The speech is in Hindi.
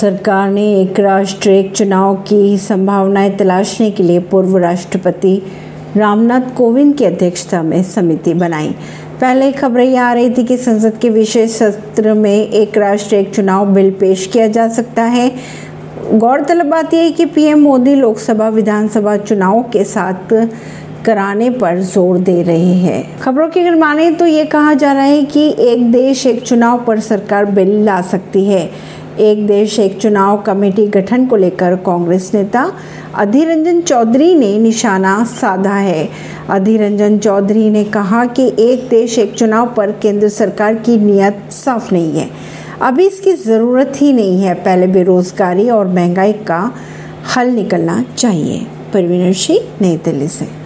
सरकार ने एक राष्ट्र, एक चुनाव की संभावनाएँ तलाशने के लिए पूर्व राष्ट्रपति रामनाथ कोविंद की अध्यक्षता में समिति बनाई। पहले खबरें ये आ रही थी कि संसद के विशेष सत्र में एक राष्ट्र, एक चुनाव बिल पेश किया जा सकता है। गौरतलब बात यह है कि पीएम मोदी लोकसभा, विधानसभा चुनाव के साथ कराने पर ज़ोर दे रहे हैं। खबरों की अगर माने तो ये कहा जा रहा है कि एक देश, एक चुनाव पर सरकार बिल ला सकती है। एक देश, एक चुनाव कमेटी गठन को लेकर कांग्रेस नेता अधीर रंजन चौधरी ने निशाना साधा है। अधीर रंजन चौधरी ने कहा कि एक देश, एक चुनाव पर केंद्र सरकार की नीयत साफ़ नहीं है। अभी इसकी ज़रूरत ही नहीं है। पहले बेरोजगारी और महँगाई का हल निकलना चाहिए। परवीन सिंह, नई दिल्ली से।